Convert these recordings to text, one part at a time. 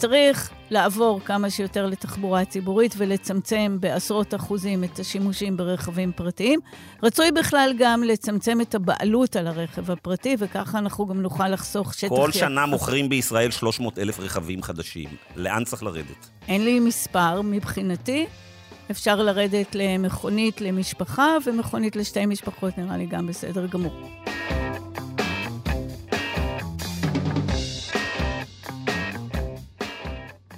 צריך לעבור כמה שיותר לתחבורה ציבורית ולצמצם בעשרות אחוזים את השימושים ברכבים פרטיים. רצוי בכלל גם לצמצם את הבעלות על הרכב הפרטי, וככה אנחנו גם נוכל לחסוך שטח... כל שנה מוכרים בישראל 300 אלף רכבים חדשים. לאן צריך לרדת? אין לי מספר מבחינתי. אפשר לרדת למכונית למשפחה, ומכונית לשתי משפחות נראה לי גם בסדר גמור.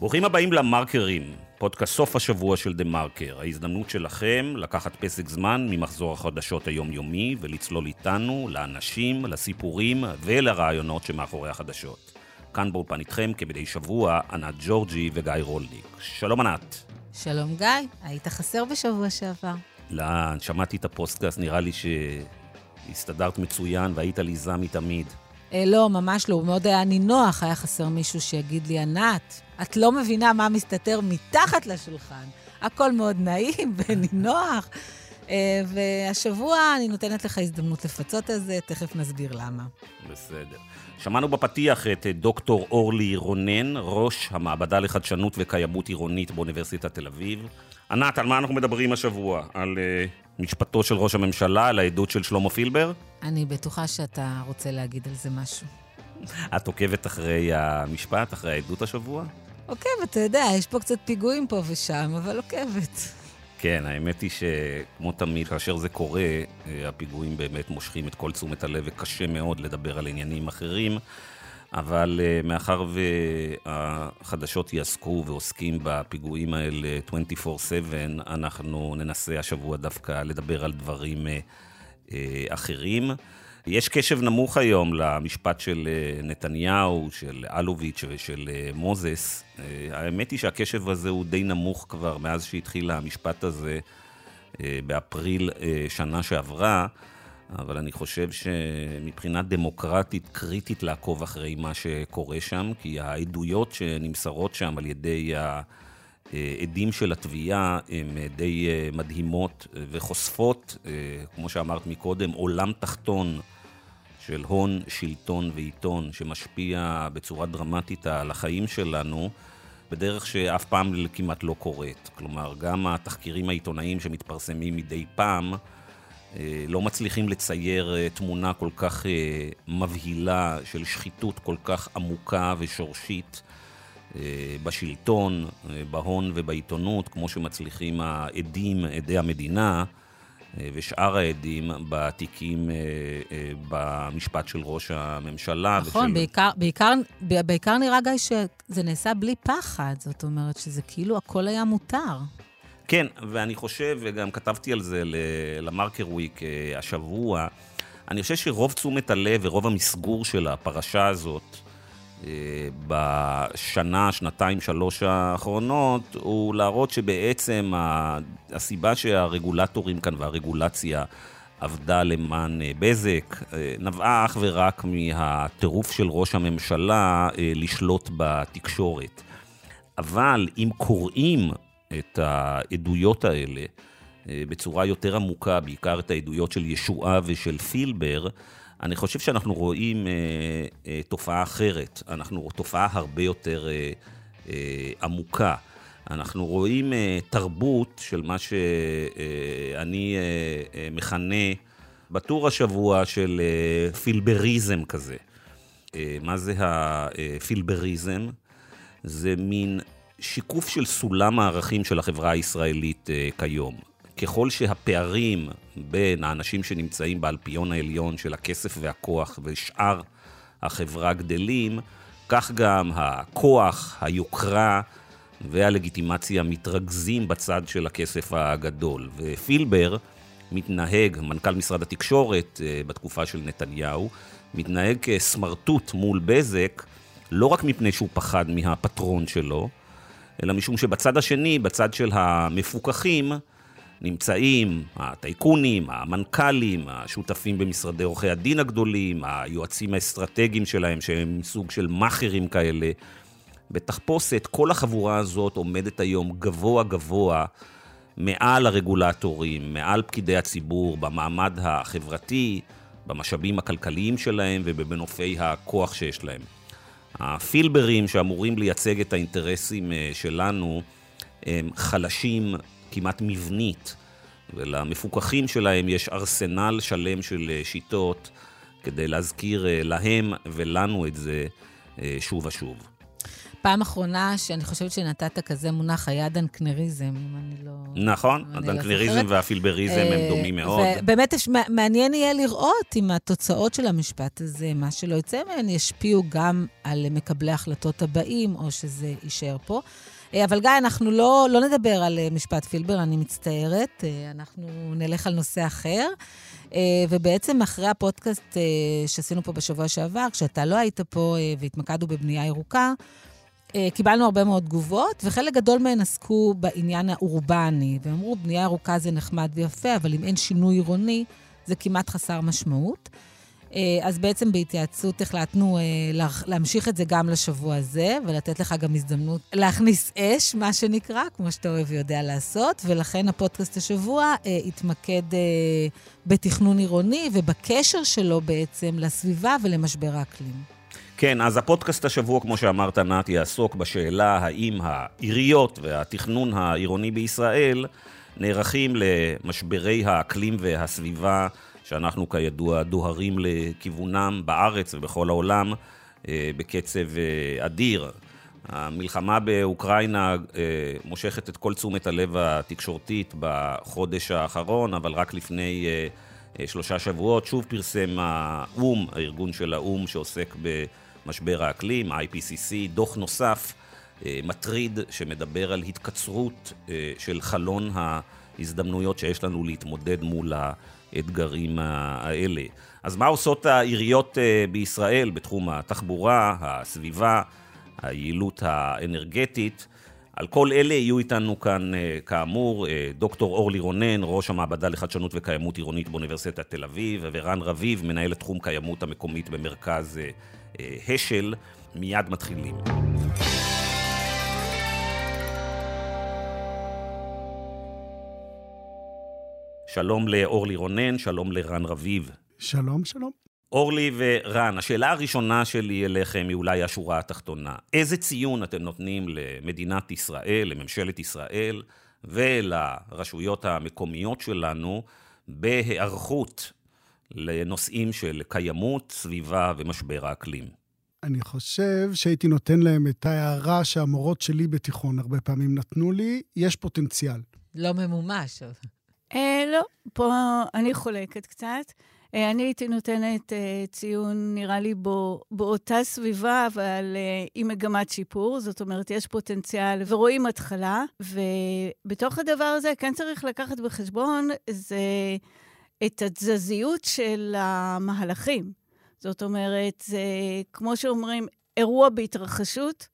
ברוכים הבאים למרקרים, פודקאסט סוף השבוע של דה מרקר. ההזדמנות שלכם לקחת פסק זמן ממחזור החדשות היומיומי ולצלול איתנו לאנשים, לסיפורים ולרעיונות שמאחורי החדשות. כאן באולפן איתכם כמדי שבוע, ענת ג'ורג'י וגיא רולניק. שלום ענת. שלום גיא, היית חסר בשבוע שעבר. לא, שמעתי את הפודקאסט, נראה לי שהסתדרת מצוין והיית לי זמי תמיד. אה, לא, ממש לא, הוא מאוד היה נינוח, היה חסר מישהו שיגיד לי, ענת, את לא מבינה מה מסתתר מתחת לשולחן. הכל מאוד נעים ונינוח. אה, והשבוע אני נותנת לך הזדמנות לפצות על זה, תכף נסביר למה. בסדר. שמענו בפתיח את דוקטור אורלי רונן, ראש המעבדה לחדשנות וקיימות עירונית באוניברסיטת תל אביב. ענת, על מה אנחנו מדברים השבוע? על uh, משפטו של ראש הממשלה, על העדות של שלמה פילבר? אני בטוחה שאתה רוצה להגיד על זה משהו. את עוקבת אחרי המשפט, אחרי העדות השבוע? עוקבת, אתה יודע, יש פה קצת פיגועים פה ושם, אבל עוקבת. כן, האמת היא שכמו תמיד, כאשר זה קורה, אה, הפיגועים באמת מושכים את כל תשומת הלב, וקשה מאוד לדבר על עניינים אחרים. אבל uh, מאחר והחדשות יעסקו ועוסקים בפיגועים האלה 24/7, אנחנו ננסה השבוע דווקא לדבר על דברים uh, אחרים. יש קשב נמוך היום למשפט של נתניהו, של אלוביץ' ושל מוזס. האמת היא שהקשב הזה הוא די נמוך כבר מאז שהתחיל המשפט הזה באפריל שנה שעברה. אבל אני חושב שמבחינה דמוקרטית קריטית לעקוב אחרי מה שקורה שם, כי העדויות שנמסרות שם על ידי העדים של התביעה הן די מדהימות וחושפות, כמו שאמרת מקודם, עולם תחתון של הון, שלטון ועיתון שמשפיע בצורה דרמטית על החיים שלנו. בדרך שאף פעם כמעט לא קורית. כלומר, גם התחקירים העיתונאיים שמתפרסמים מדי פעם, אה, לא מצליחים לצייר אה, תמונה כל כך אה, מבהילה של שחיתות כל כך עמוקה ושורשית בשלטון, בהון ובעיתונות, כמו שמצליחים העדים, עדי המדינה ושאר העדים בתיקים במשפט של ראש הממשלה. נכון, ושל... בעיקר, בעיקר, בעיקר נראה גיא שזה נעשה בלי פחד, זאת אומרת שזה כאילו הכל היה מותר. כן, ואני חושב, וגם כתבתי על זה למרקר וויק אה, השבוע, אני חושב שרוב תשומת הלב ורוב המסגור של הפרשה הזאת אה, בשנה, שנתיים, שלוש האחרונות, הוא להראות שבעצם הסיבה שהרגולטורים כאן והרגולציה עבדה למען אה, בזק, נבעה אך ורק מהטירוף של ראש הממשלה לשלוט בתקשורת. אבל אם קוראים את העדויות האלה אה, בצורה יותר עמוקה, בעיקר את העדויות של ישועה ושל פילבר, אני חושב שאנחנו רואים אה, אה, תופעה אחרת, אנחנו תופעה הרבה יותר אה, אה, עמוקה. אנחנו רואים אה, תרבות של מה שאני אה, אה, מכנה בטור השבוע של אה, פילבריזם כזה. אה, מה זה הפילבריזם? זה מין שיקוף של סולם הערכים של החברה הישראלית uh, כיום. ככל שהפערים בין האנשים שנמצאים באלפיון העליון של הכסף והכוח ושאר החברה גדלים, כך גם הכוח, היוקרה והלגיטימציה מתרכזים בצד של הכסף הגדול. ופילבר מתנהג, מנכ"ל משרד התקשורת uh, בתקופה של נתניהו, מתנהג כסמרטוט מול בזק, לא רק מפני שהוא פחד מהפטרון שלו, אלא משום שבצד השני, בצד של המפוקחים, נמצאים הטייקונים, המנכ"לים, השותפים במשרדי עורכי הדין הגדולים, היועצים האסטרטגיים שלהם, שהם סוג של מאכערים כאלה. בתחפושת, כל החבורה הזאת עומדת היום גבוה גבוה מעל הרגולטורים, מעל פקידי הציבור, במעמד החברתי, במשאבים הכלכליים שלהם ובמנופי הכוח שיש להם. הפילברים שאמורים לייצג את האינטרסים אה, שלנו הם חלשים כמעט מבנית, ולמפוקחים שלהם יש ארסנל שלם של אה, שיטות כדי להזכיר אה, להם ולנו את זה שוב ושוב. פעם אחרונה שאני חושבת שנתת כזה מונח היה דנקנריזם, אם אני לא... נכון, לא הדנקנריזם והפילבריזם הם אה, דומים מאוד. ובאמת מעניין יהיה לראות אם התוצאות של המשפט הזה, מה שלא יצא מהן, ישפיעו גם על מקבלי ההחלטות הבאים, או שזה יישאר פה. אה, אבל גיא, אנחנו לא, לא נדבר על אה, משפט פילבר, אני מצטערת. אנחנו נלך על נושא אחר. ובעצם אחרי הפודקאסט שעשינו פה בשבוע שעבר, כשאתה לא היית פה והתמקדנו בבנייה ירוקה, אה, קיבלנו הרבה מאוד תגובות, וחלק גדול מהן עסקו בעניין האורבני, ואמרו, בנייה ירוקה זה נחמד ויפה, אבל אם אין שינוי עירוני, זה כמעט חסר משמעות. אה, אז בעצם בהתייעצות החלטנו אה, להמשיך את זה גם לשבוע הזה, ולתת לך גם הזדמנות להכניס אש, מה שנקרא, כמו שאתה אוהב ויודע לעשות, ולכן הפודקאסט השבוע התמקד בתכנון עירוני ובקשר שלו בעצם לסביבה ולמשבר האקלים. כן, אז הפודקאסט השבוע, כמו שאמרת, נת, יעסוק בשאלה האם העיריות והתכנון העירוני בישראל נערכים למשברי האקלים והסביבה, שאנחנו כידוע דוהרים לכיוונם בארץ ובכל העולם אה, בקצב אה, אדיר. המלחמה באוקראינה אה, מושכת את כל תשומת הלב התקשורתית בחודש האחרון, אבל רק לפני שלושה שבועות שוב פרסם האו"ם, הארגון של האו"ם שעוסק ב... משבר האקלים, IPCC, דוח נוסף מטריד שמדבר על התקצרות של חלון ההזדמנויות שיש לנו להתמודד מול האתגרים האלה. אז מה עושות העיריות אה, בישראל בתחום התחבורה, הסביבה, היעילות האנרגטית? על כל אלה יהיו איתנו כאן, כאמור, דוקטור אורלי רונן, ראש המעבדה לחדשנות וקיימות עירונית באוניברסיטת תל אביב, ורן רביב, מנהל תחום קיימות המקומית במרכז השל, מיד מתחילים. שלום לאורלי רונן, שלום לרן רביב. שלום, שלום. אורלי ורן, השאלה הראשונה שלי אליכם היא אולי השורה התחתונה. איזה ציון אתם נותנים למדינת ישראל, לממשלת ישראל ולרשויות המקומיות שלנו בהיערכות לנושאים של קיימות, סביבה ומשבר האקלים. אני חושב שהייתי נותן להם את ההערה שהמורות שלי בתיכון הרבה פעמים נתנו לי, יש פוטנציאל. לא ממומש. אה, לא, פה אני חולקת קצת. אה, אני הייתי נותנת אה, ציון, נראה לי, בו, באותה סביבה, אבל אה, עם מגמת שיפור. זאת אומרת, יש פוטנציאל ורואים התחלה, ובתוך הדבר הזה כן צריך לקחת בחשבון, זה... את התזזיות של המהלכים. זאת אומרת, זה כמו שאומרים, אירוע בהתרחשות.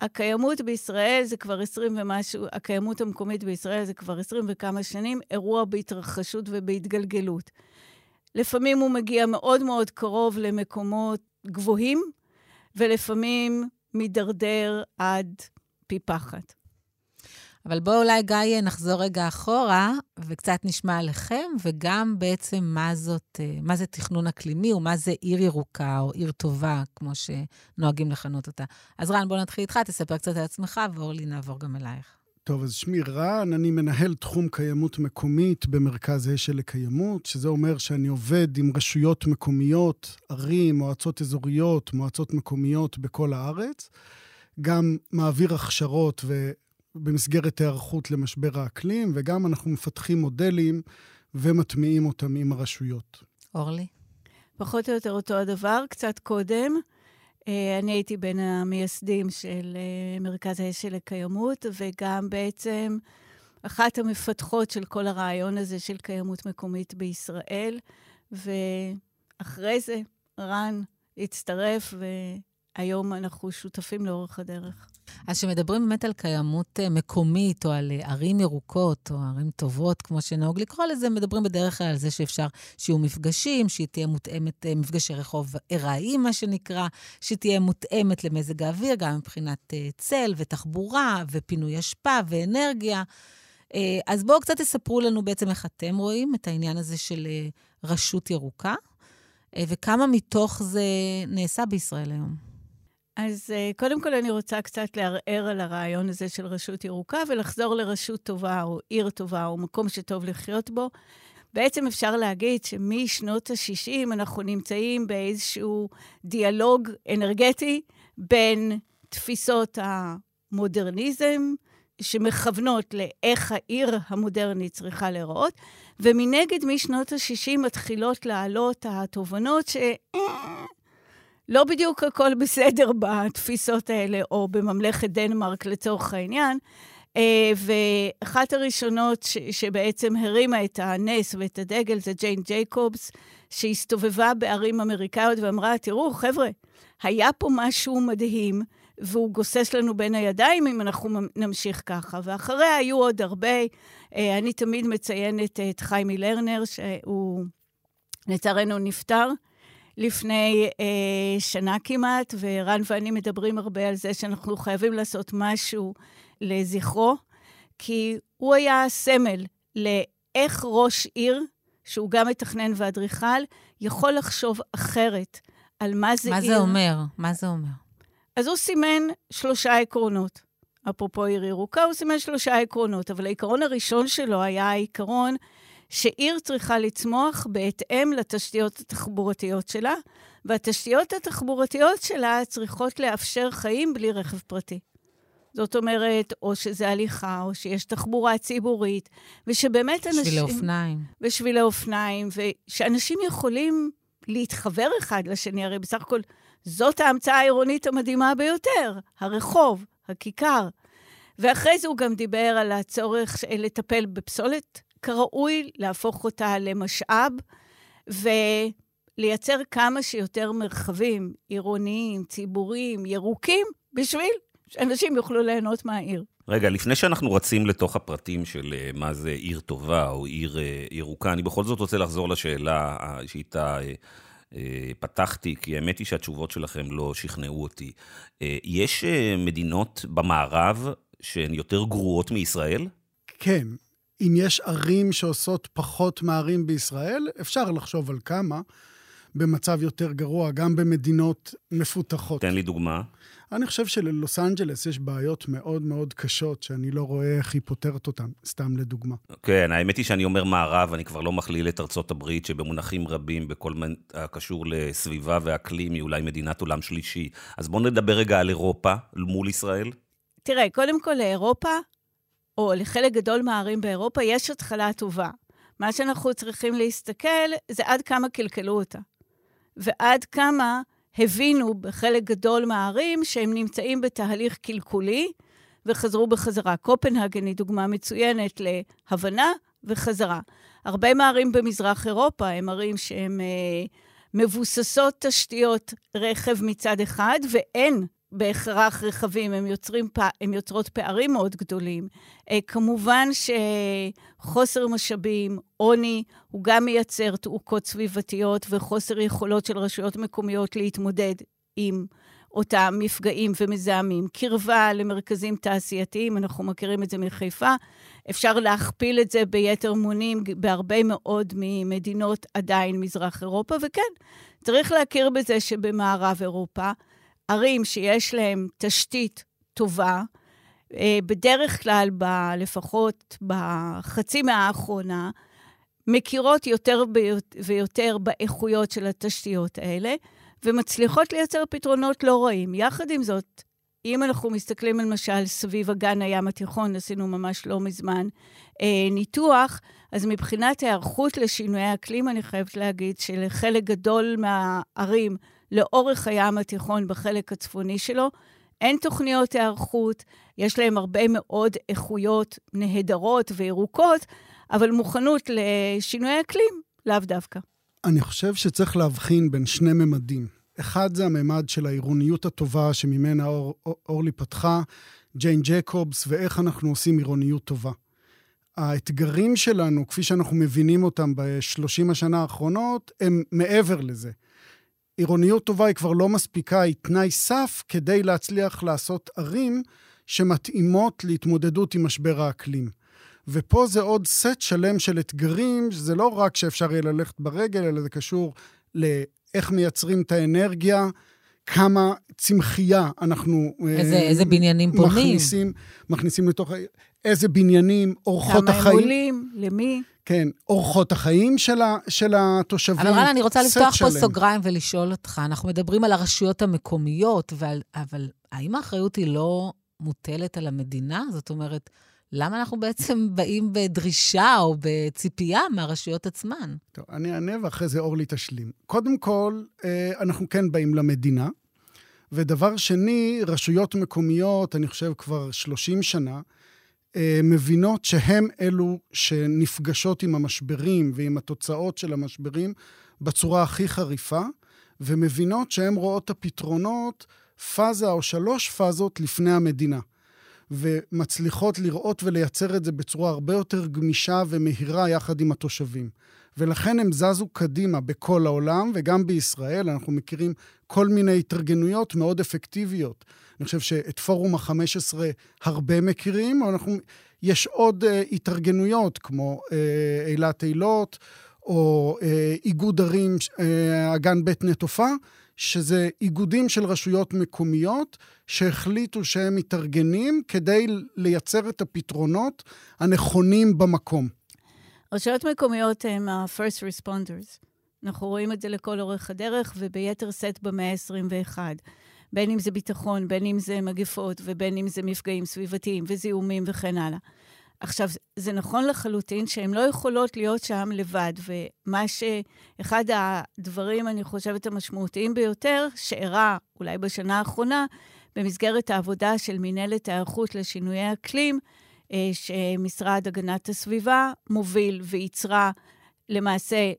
הקיימות בישראל זה כבר 20 ומשהו, הקיימות המקומית בישראל זה כבר 20 וכמה שנים, אירוע בהתרחשות ובהתגלגלות. לפעמים הוא מגיע מאוד מאוד קרוב למקומות גבוהים, ולפעמים מידרדר עד פי פחת. אבל בואו אולי, גיא, נחזור רגע אחורה, וקצת נשמע עליכם, וגם בעצם מה זאת, אה, מה זה תכנון אקלימי, ומה זה עיר ירוקה, או עיר טובה, כמו שנוהגים לכנות אותה. אז רן, בוא נתחיל איתך, תספר קצת על עצמך, ואורלי, נעבור גם אלייך. טוב, אז שמי רן, אני מנהל תחום קיימות מקומית במרכז אשל לקיימות, שזה אומר שאני עובד עם רשויות מקומיות, ערים, מועצות אזוריות, מועצות מקומיות בכל הארץ. גם מעביר הכשרות ו... במסגרת היערכות למשבר האקלים, וגם אנחנו מפתחים מודלים ומטמיעים אותם עם הרשויות. אורלי? פחות או יותר אותו הדבר, קצת קודם. אה, אני הייתי בין המייסדים של אה, מרכז האשל לקיימות, וגם בעצם אחת המפתחות של כל הרעיון הזה של קיימות מקומית בישראל. ואחרי זה רן הצטרף, והיום אנחנו שותפים לאורך הדרך. אז כשמדברים באמת על קיימות אה, מקומית, או על אה, ערים ירוקות, או ערים טובות, כמו שנהוג לקרוא לזה, מדברים בדרך כלל על זה שאפשר שיהיו מפגשים, שהיא תהיה מותאמת, אה, מפגשי רחוב ארעיים, מה שנקרא, שתהיה מותאמת למזג האוויר, גם מבחינת צל ותחבורה, ופינוי אשפה ואנרגיה. אז בואו קצת תספרו לנו בעצם איך אתם רואים את העניין הזה של רשות ירוקה, וכמה מתוך זה נעשה בישראל היום. אז uh, קודם כל אני רוצה קצת לערער על הרעיון הזה של רשות ירוקה ולחזור לרשות טובה, או עיר טובה, או מקום שטוב לחיות בו. בעצם אפשר להגיד שמשנות ה-60 אנחנו נמצאים באיזשהו דיאלוג אנרגטי בין תפיסות המודרניזם, שמכוונות לאיך העיר המודרנית צריכה להיראות, ומנגד משנות ה-60 מתחילות לעלות התובנות ש... לא בדיוק הכל בסדר בתפיסות האלה, או בממלכת דנמרק לצורך העניין. אה, ואחת הראשונות ש, שבעצם הרימה את הנס ואת הדגל זה ג'יין ג'ייקובס, שהסתובבה בערים אמריקאיות ואמרה, תראו, חבר'ה, היה פה משהו מדהים, והוא גוסס לנו בין הידיים אם אנחנו נמשיך ככה. ואחריה היו עוד הרבה. אה, אני תמיד מציינת את חיימי לרנר, שהוא לצערנו נפטר. לפני אה, שנה כמעט, ורן ואני מדברים הרבה על זה שאנחנו חייבים לעשות משהו לזכרו, כי הוא היה סמל לאיך ראש עיר, שהוא גם מתכנן ואדריכל, יכול לחשוב אחרת על מה זה מה עיר. מה זה אומר? מה זה אומר? אז הוא סימן שלושה עקרונות. אפרופו עיר ירוקה, הוא סימן שלושה עקרונות, אבל העיקרון הראשון שלו היה העיקרון שעיר צריכה לצמוח בהתאם לתשתיות התחבורתיות שלה, והתשתיות התחבורתיות שלה צריכות לאפשר חיים בלי רכב פרטי. זאת אומרת, או שזה הליכה, או שיש תחבורה ציבורית, ושבאמת אנשים... שבילי אופניים. ושבילי אופניים, ושאנשים יכולים להתחבר אחד לשני, הרי בסך הכל זאת ההמצאה העירונית המדהימה ביותר, הרחוב, הכיכר. ואחרי זה הוא גם דיבר על הצורך לטפל בפסולת כראוי, להפוך אותה למשאב, ולייצר כמה שיותר מרחבים עירוניים, ציבוריים, ירוקים, בשביל שאנשים יוכלו ליהנות מהעיר. רגע, לפני שאנחנו רצים לתוך הפרטים של אה, מה זה עיר טובה או עיר אה, ירוקה, אני בכל זאת רוצה לחזור לשאלה אה, שאיתה פתחתי, כי האמת היא שהתשובות שלכם לא שכנעו אותי. יש מדינות במערב שהן יותר גרועות מישראל? כן. אם יש ערים שעושות פחות מערים בישראל, אפשר לחשוב על כמה. במצב יותר גרוע, גם במדינות מפותחות. תן לי דוגמה. אני חושב שללוס אנג'לס יש בעיות מאוד מאוד קשות, שאני לא רואה איך היא פותרת אותן, סתם לדוגמה. כן, האמת היא שאני אומר מערב, אני כבר לא מכליל את ארצות הברית, שבמונחים רבים, בכל הקשור לסביבה ואקלים, היא אולי מדינת עולם שלישי. אז בואו נדבר רגע על אירופה מול ישראל. תראה, קודם כל לאירופה, או לחלק גדול מהערים באירופה, יש התחלה טובה. מה שאנחנו צריכים להסתכל זה עד כמה קלקלו אותה. ועד כמה הבינו בחלק גדול מהערים שהם נמצאים בתהליך קלקולי וחזרו בחזרה. קופנהגן היא דוגמה מצוינת להבנה וחזרה. הרבה מהערים במזרח אירופה הם ערים שהן אה, מבוססות תשתיות רכב מצד אחד, ואין בהכרח רחבים, הם, יוצרים, הם יוצרות פערים מאוד גדולים. אה, כמובן שחוסר משאבים, עוני, הוא גם מייצר תעוקות סביבתיות וחוסר יכולות של רשויות מקומיות להתמודד עם אותם מפגעים ומזהמים. קרבה למרכזים תעשייתיים, אנחנו מכירים את זה מחיפה. אפשר להכפיל את זה ביתר מונים בהרבה מאוד ממדינות עדיין מזרח אירופה, וכן, צריך להכיר בזה שבמערב אירופה, ערים שיש להן תשתית טובה, אה, בדרך כלל, ב, לפחות בחצי מאה האחרונה, מכירות יותר ויותר באיכויות של התשתיות האלה, ומצליחות לייצר פתרונות לא רעים. יחד עם זאת, אם אנחנו מסתכלים למשל סביב אגן הים התיכון, עשינו ממש לא מזמן אה, ניתוח, אז מבחינת היערכות לשינויי אקלים, אני חייבת להגיד שלחלק גדול מהערים לאורך הים התיכון בחלק הצפוני שלו. אין תוכניות היערכות, יש להם הרבה מאוד איכויות נהדרות וירוקות, אבל מוכנות לשינוי אקלים, לאו דווקא. אני חושב שצריך להבחין בין שני ממדים. אחד זה הממד של העירוניות הטובה שממנה אור, אורלי פתחה, ג'יין ג'קובס, ואיך אנחנו עושים עירוניות טובה. האתגרים שלנו, כפי שאנחנו מבינים אותם בשלושים השנה האחרונות, הם מעבר לזה. עירוניות טובה היא כבר לא מספיקה, היא תנאי סף כדי להצליח לעשות ערים שמתאימות להתמודדות עם משבר האקלים. ופה זה עוד סט שלם של אתגרים, שזה לא רק שאפשר יהיה ללכת ברגל, אלא זה קשור לאיך מייצרים את האנרגיה, כמה צמחייה אנחנו... איזה, אה, איזה בניינים בונים. מכניסים, מכניסים לתוך... איזה בניינים, אורחות כמה החיים. כמה הם עולים, למי? כן, אורחות החיים של, ה, של התושבים. אבל רן, אני רוצה לפתוח שלם. פה סוגריים ולשאול אותך. אנחנו מדברים על הרשויות המקומיות, ועל, אבל האם האחריות היא לא מוטלת על המדינה? זאת אומרת, למה אנחנו בעצם באים בדרישה או בציפייה מהרשויות עצמן? טוב, אני אענה ואחרי זה אורלי תשלים. קודם כל, אה, אנחנו כן באים למדינה. ודבר שני, רשויות מקומיות, אני חושב כבר 30 שנה, מבינות שהם אלו שנפגשות עם המשברים ועם התוצאות של המשברים בצורה הכי חריפה, ומבינות שהן רואות את הפתרונות פאזה או שלוש פאזות לפני המדינה. ומצליחות לראות ולייצר את זה בצורה הרבה יותר גמישה ומהירה יחד עם התושבים. ולכן הם זזו קדימה בכל העולם, וגם בישראל. אנחנו מכירים כל מיני התארגנויות מאוד אפקטיביות. אני חושב שאת פורום ה-15 הרבה מכירים, אבל אנחנו, יש עוד uh, התארגנויות, כמו אה, אילת uh, אילות, או uh, איגוד ערים, uh, אגן בית נטופה, שזה איגודים של רשויות מקומיות שהחליטו שהם מתארגנים כדי לייצר את הפתרונות הנכונים במקום. רשויות מקומיות הן ה-first responders. אנחנו רואים את זה לכל אורך הדרך, וביתר שאת במאה ה-21. בין אם זה ביטחון, בין אם זה מגפות, ובין אם זה מפגעים סביבתיים וזיהומים וכן הלאה. עכשיו, זה נכון לחלוטין שהן לא יכולות להיות שם לבד, ומה שאחד הדברים, אני חושבת, המשמעותיים ביותר, שאירע אולי בשנה האחרונה, במסגרת העבודה של מנהלת ההיערכות לשינויי אקלים, אה, שמשרד הגנת הסביבה מוביל וייצרה למעשה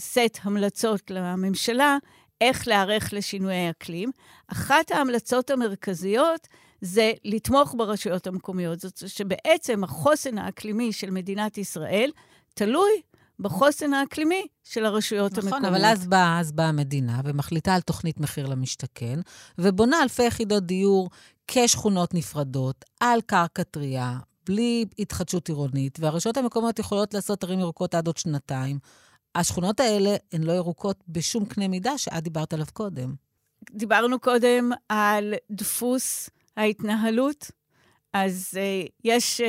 סט המלצות לממשלה, איך להיערך לשינויי אקלים. אחת ההמלצות המרכזיות זה לתמוך ברשויות המקומיות. זאת שבעצם החוסן האקלימי של מדינת ישראל תלוי בחוסן האקלימי של הרשויות נכון, המקומיות. נכון, אבל אז באה בא המדינה ומחליטה על תוכנית מחיר למשתכן, ובונה אלפי יחידות דיור כשכונות נפרדות, על קרקע טריה, בלי התחדשות עירונית, והרשויות המקומיות יכולות לעשות ערים ירוקות עד עוד שנתיים. השכונות האלה הן לא ירוקות בשום קנה מידה שאת דיברת עליו קודם. דיברנו קודם על דפוס ההתנהלות, אז uh, יש uh,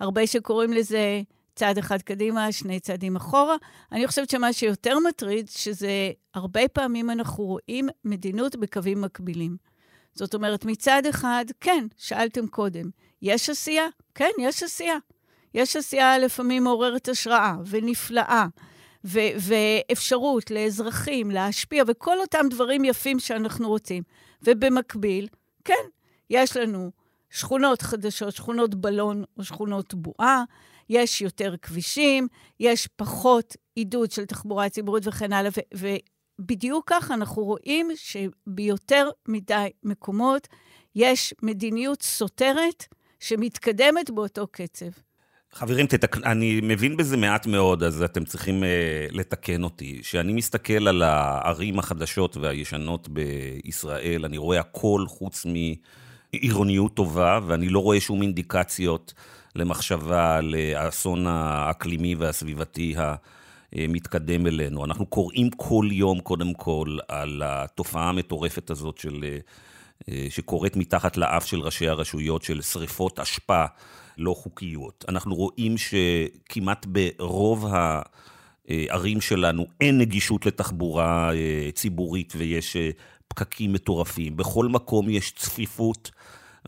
הרבה שקוראים לזה צעד אחד קדימה, שני צעדים אחורה. אני חושבת שמה שיותר מטריד, שזה הרבה פעמים אנחנו רואים מדיניות בקווים מקבילים. זאת אומרת, מצד אחד, כן, שאלתם קודם, יש עשייה? כן, יש עשייה. יש עשייה לפעמים מעוררת השראה ונפלאה, ו- ואפשרות לאזרחים להשפיע, וכל אותם דברים יפים שאנחנו רוצים. ובמקביל, כן, יש לנו שכונות חדשות, שכונות בלון או שכונות בועה, יש יותר כבישים, יש פחות עידוד של תחבורה ציבורית וכן הלאה, ובדיוק ככה אנחנו רואים שביותר מדי מקומות יש מדיניות סותרת שמתקדמת באותו קצב. חברים, תתק... אני מבין בזה מעט מאוד, אז אתם צריכים uh, לתקן אותי. כשאני מסתכל על הערים החדשות והישנות בישראל, אני רואה הכל חוץ מעירוניות טובה, ואני לא רואה שום אינדיקציות למחשבה על האסון האקלימי והסביבתי המתקדם אלינו. אנחנו קוראים כל יום, קודם כל, על התופעה המטורפת הזאת של... אה, שקורית מתחת לאף של ראשי הרשויות, של שריפות אשפה לא חוקיות. אנחנו רואים שכמעט ברוב הערים שלנו אין נגישות לתחבורה אה, ציבורית ויש אה, פקקים מטורפים. בכל מקום יש צפיפות.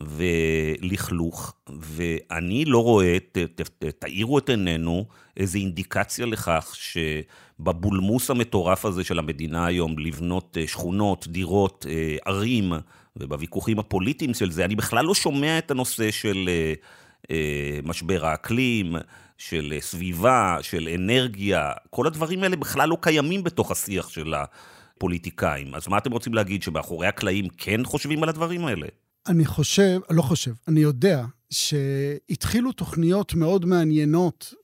ולכלוך, ואני לא רואה, ת, ת, תאירו את עינינו, איזו אינדיקציה לכך שבבולמוס המטורף הזה של המדינה היום, לבנות אה, שכונות, דירות, אה, ערים, ובוויכוחים הפוליטיים של זה, אני בכלל לא שומע את הנושא של אה, משבר האקלים, של סביבה, של אנרגיה, כל הדברים האלה בכלל לא קיימים בתוך השיח של הפוליטיקאים. אז מה אתם רוצים להגיד, שמאחורי הקלעים כן חושבים על הדברים האלה? אני חושב, לא חושב, אני יודע שהתחילו תוכניות מאוד מעניינות